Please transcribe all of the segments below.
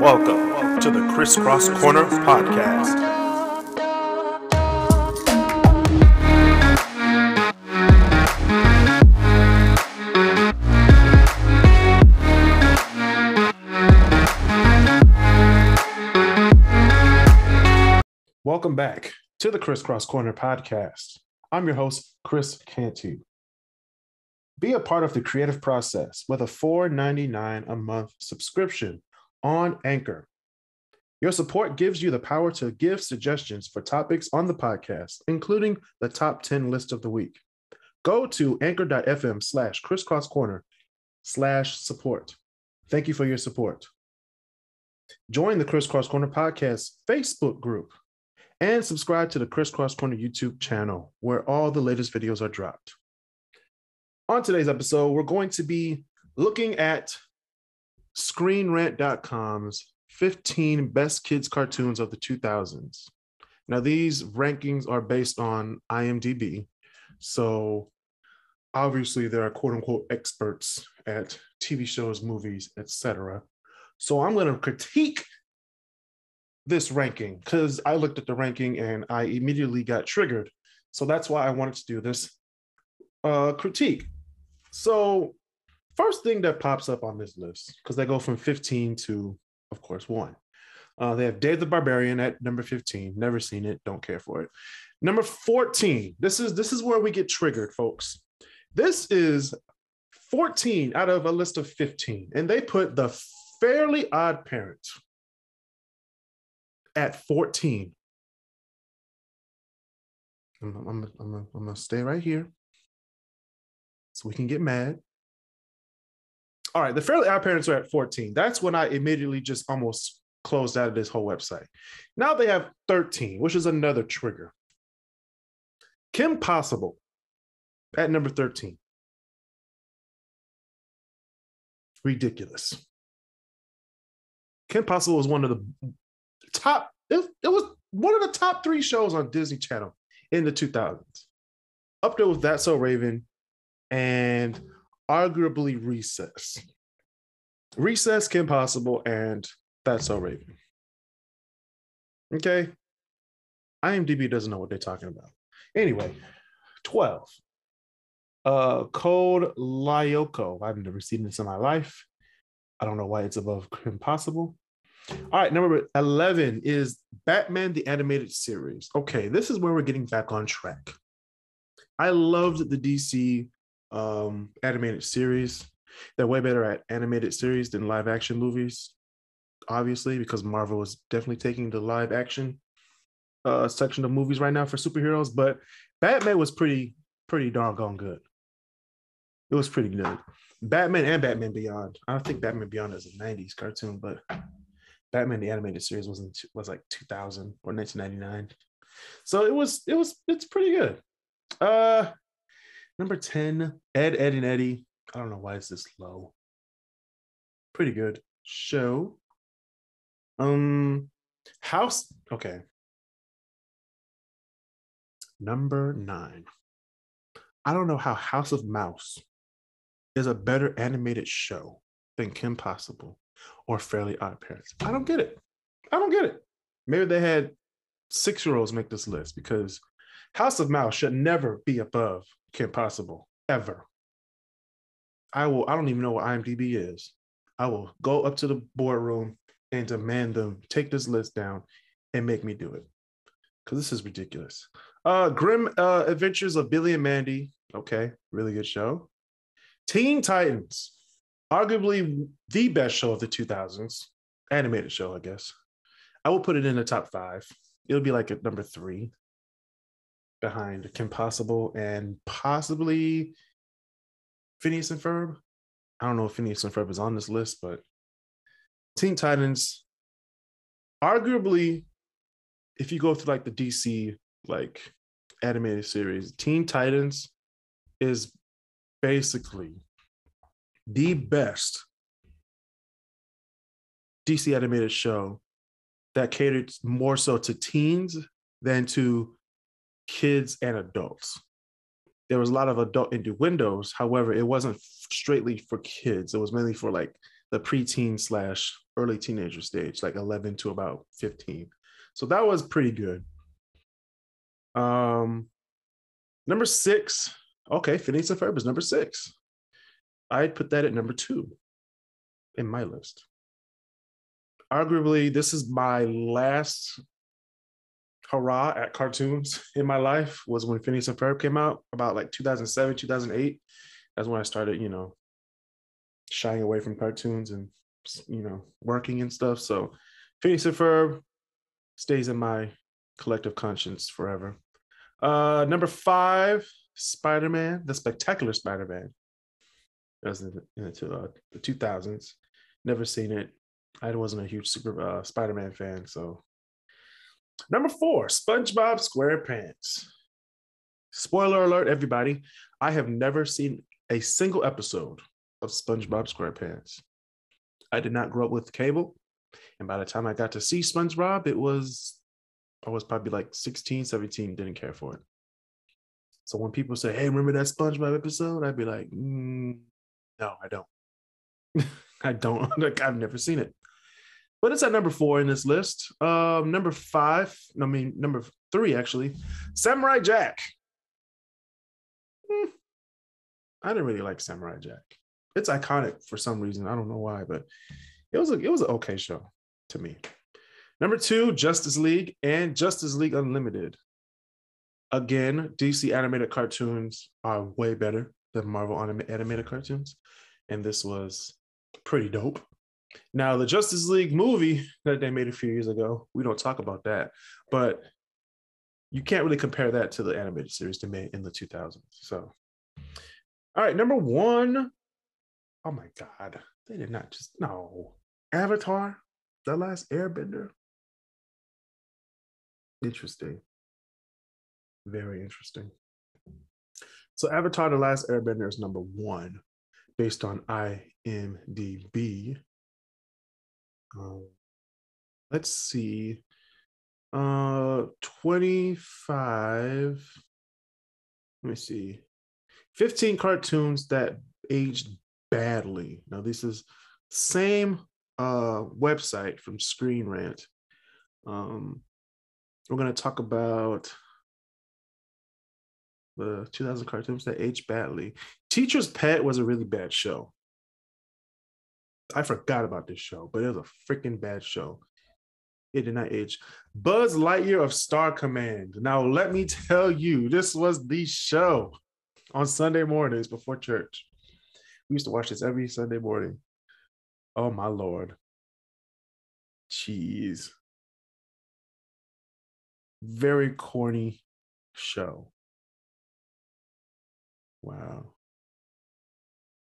Welcome to the KrisCross Corner podcast. Welcome back to the KrisCross Corner podcast. I'm your host, Kris Cantu. Be a part of the creative process with a $4.99 a month subscription on Anchor. Your support gives you the power to give suggestions for topics on the podcast, including the top 10 list of the week. Go to anchor.fm slash KrisCross corner slash support. Thank you for your support. Join the KrisCross Corner podcast Facebook group and subscribe to the KrisCross Corner YouTube channel where all the latest videos are dropped. On today's episode, we're going to be looking at ScreenRant.com's 15 best kids cartoons of the 2000s. Now, these rankings are based on IMDb. So, obviously, there are quote unquote experts at TV shows, movies, etc. So, I'm going to critique this ranking because I looked at the ranking and I immediately got triggered. So that's why I wanted to do this uh, critique. So, first thing that pops up on this list, because they go from 15 to, of course, one. Uh, they have Dave the Barbarian at number 15. Never seen it, don't care for it. Number 14. This is this is where we get triggered, folks. This is 14 out of a list of 15, and they put the Fairly Odd Parents at 14. I'm, I'm, I'm, I'm going to stay right here so we can get mad. All right, the Fairly Odd Parents are at 14. That's when I immediately just almost closed out of this whole website. Now they have 13, which is another trigger. Kim Possible at number 13. Ridiculous. Kim Possible was one of the top, it, it was one of the top three shows on Disney Channel in the 2000s. Up there with That's So Raven and arguably Recess. Recess, Kim Possible, and That's So Raven. Okay. IMDb doesn't know what they're talking about. Anyway, 12. Uh Code Lyoko. I've never seen this in my life. I don't know why it's above Kim Possible. All right, number 11 is Batman the Animated Series. Okay, this is where we're getting back on track. I loved the DC um, animated series. They're way better at animated series than live action movies, obviously, because Marvel is definitely taking the live action uh, section of movies right now for superheroes. But Batman was pretty, pretty doggone good. It was pretty good. Batman and Batman Beyond. I don't think Batman Beyond is a 90s cartoon, but Batman the animated series was in, was like 2000 or 1999. So it was it was it's pretty good. Uh number 10, Ed, Edd n Eddy. I don't know why is this low. Pretty good show. Um House okay. Number 9. I don't know how House of Mouse is a better animated show than Kim Possible or Fairly Odd Parents. I don't get it. I don't get it. Maybe they had six year olds make this list because House of Mouse should never be above Kim Possible ever. I will. I don't even know what IMDb is. I will go up to the boardroom and demand them take this list down and make me do it because this is ridiculous. Uh, Grim uh, Adventures of Billy and Mandy. Okay, really good show. Teen Titans arguably the best show of the 2000s, animated show, I guess. I will put it in the top five. It'll be like at number three behind Kim Possible and possibly Phineas and Ferb. I don't know if Phineas and Ferb is on this list, but Teen Titans, arguably, if you go through like the DC like animated series, Teen Titans is basically the best DC animated show that catered more so to teens than to kids and adults. there was a lot of adult innuendos. However, it wasn't straightly for kids. It was mainly for like the preteen slash early teenager stage, like 11 to about 15. So that was pretty good. Um, number six. Okay, Phineas and Ferb is number six. I'd put that at number two in my list. Arguably, this is my last hurrah at cartoons in my life was when Phineas and Ferb came out about like 2007, 2008. That's when I started, you know, shying away from cartoons and, you know, working and stuff. So Phineas and Ferb stays in my collective conscience forever. Uh, number five, Spider Man, the Spectacular Spider Man. That was in the, in the, uh, the 2000s. Never seen it. I wasn't a huge super uh, Spider Man fan, so Number four, SpongeBob SquarePants. Spoiler alert, everybody. I have never seen a single episode of SpongeBob SquarePants. I did not grow up with cable. And by the time I got to see SpongeBob, it was, I was probably like 16, 17, didn't care for it. So when people say, hey, remember that SpongeBob episode? I'd be like, mm, no, I don't. I don't. like, I've never seen it but it's at number four in this list. Um, number five, I mean number three actually, Samurai Jack. Hmm. I didn't really like Samurai Jack. It's iconic for some reason. I don't know why, but it was a it was an okay show to me. Number two, Justice League and Justice League Unlimited. Again, DC animated cartoons are way better than Marvel animated cartoons, and this was pretty dope. Now, the Justice League movie that they made a few years ago, we don't talk about that, but you can't really compare that to the animated series they made in the 2000s. So, all right, number one. Oh my God, they did not just no Avatar, the last Airbender. Interesting, very interesting. So, Avatar, the last Airbender is number one based on IMDb. Um, let's see. Uh, 25. Let me see. 15 cartoons that aged badly. Now, this is same uh, website from Screen Rant. Um, we're going to talk about the 2000 cartoons that aged badly. Teacher's Pet was a really bad show. I forgot about this show, but it was a freaking bad show. It did not age. Buzz Lightyear of Star Command. Now, let me tell you, this was the show on Sunday mornings before church. We used to watch this every Sunday morning. Oh, my Lord. Jeez. Very corny show. Wow.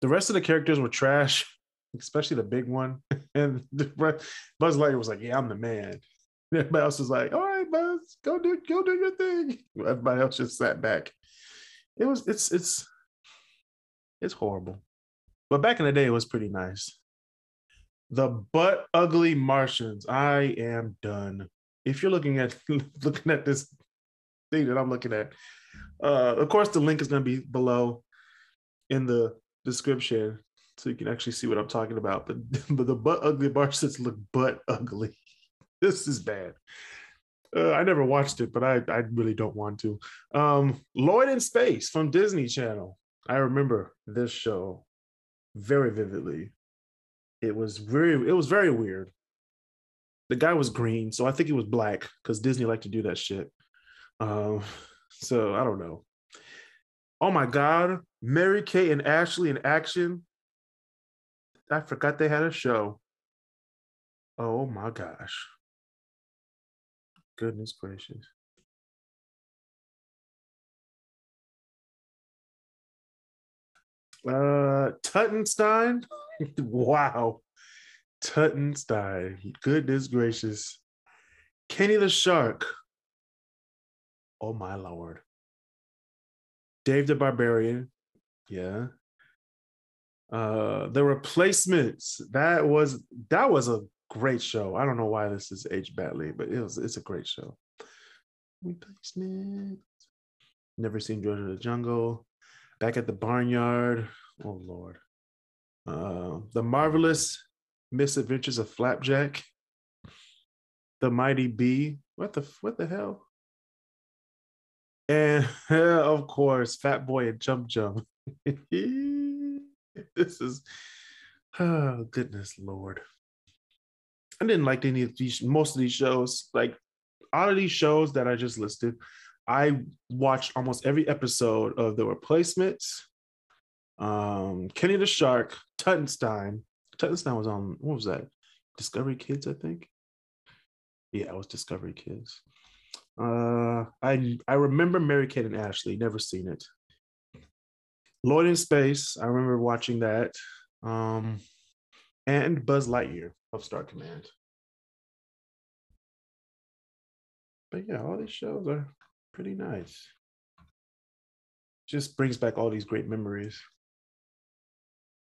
The rest of the characters were trash especially the big one. And Buzz Lightyear was like, "Yeah, I'm the man." Everybody else was like, "All right, Buzz, go do go do your thing." Everybody else just sat back. It was it's it's it's horrible, but back in the day, it was pretty nice. The butt ugly Martians. I am done. If you're looking at looking at this thing that I'm looking at, uh, of course, the link is going to be below in the description so you can actually see what I'm talking about. But but the butt ugly Martians look butt ugly. This is bad. Uh, I never watched it, but I I really don't want to. Um, Lloyd in Space from Disney Channel. I remember this show very vividly. It was very it was very weird. The guy was green, so I think he was black because Disney liked to do that shit. Um, so I don't know. Oh my God, Mary Kate and Ashley in action I forgot they had a show. Oh my gosh. Goodness gracious. Uh Tutenstein. wow. Tutenstein. Goodness gracious. Kenny the Shark. Oh my lord. Dave the Barbarian. Yeah uh the replacements that was that was a great show i don't know why this is H Batley, but it was it's a great show replacement never seen george of the jungle Back at the barnyard. Oh Lord. Uh, the marvelous misadventures of Flapjack. The Mighty B. What the what the hell? And of course, Fanboy and Chum Chum. this is oh goodness lord. I didn't like any of these most of these shows. Like all of these shows that I just listed, I watched almost every episode of The Replacements, um, Kenny the Shark, Tutenstein. Tutenstein was on what was that? Discovery Kids, I think. Yeah, it was Discovery Kids. Uh, I I remember Mary Kate and Ashley. Never seen it. Lloyd in Space. I remember watching that. Um, and Buzz Lightyear of Star Command. But yeah, all these shows are pretty nice. Just brings back all these great memories.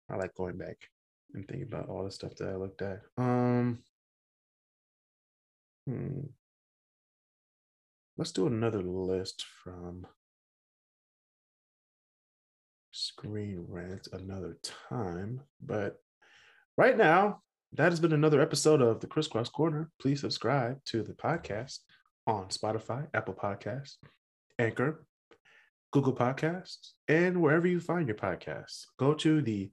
I like going back and thinking about all the stuff that I looked at. Um, hmm. Let's do another list from Screen Rant another time. But right now, that has been another episode of the KrisCross Corner. Please subscribe to the podcast on Spotify, Apple Podcasts, Anchor, Google Podcasts, and wherever you find your podcasts. Go to the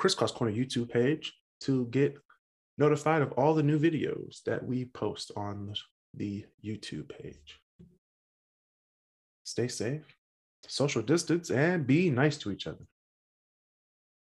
KrisCross Corner YouTube page to get notified of all the new videos that we post on the YouTube page. Stay safe, social distance, and be nice to each other.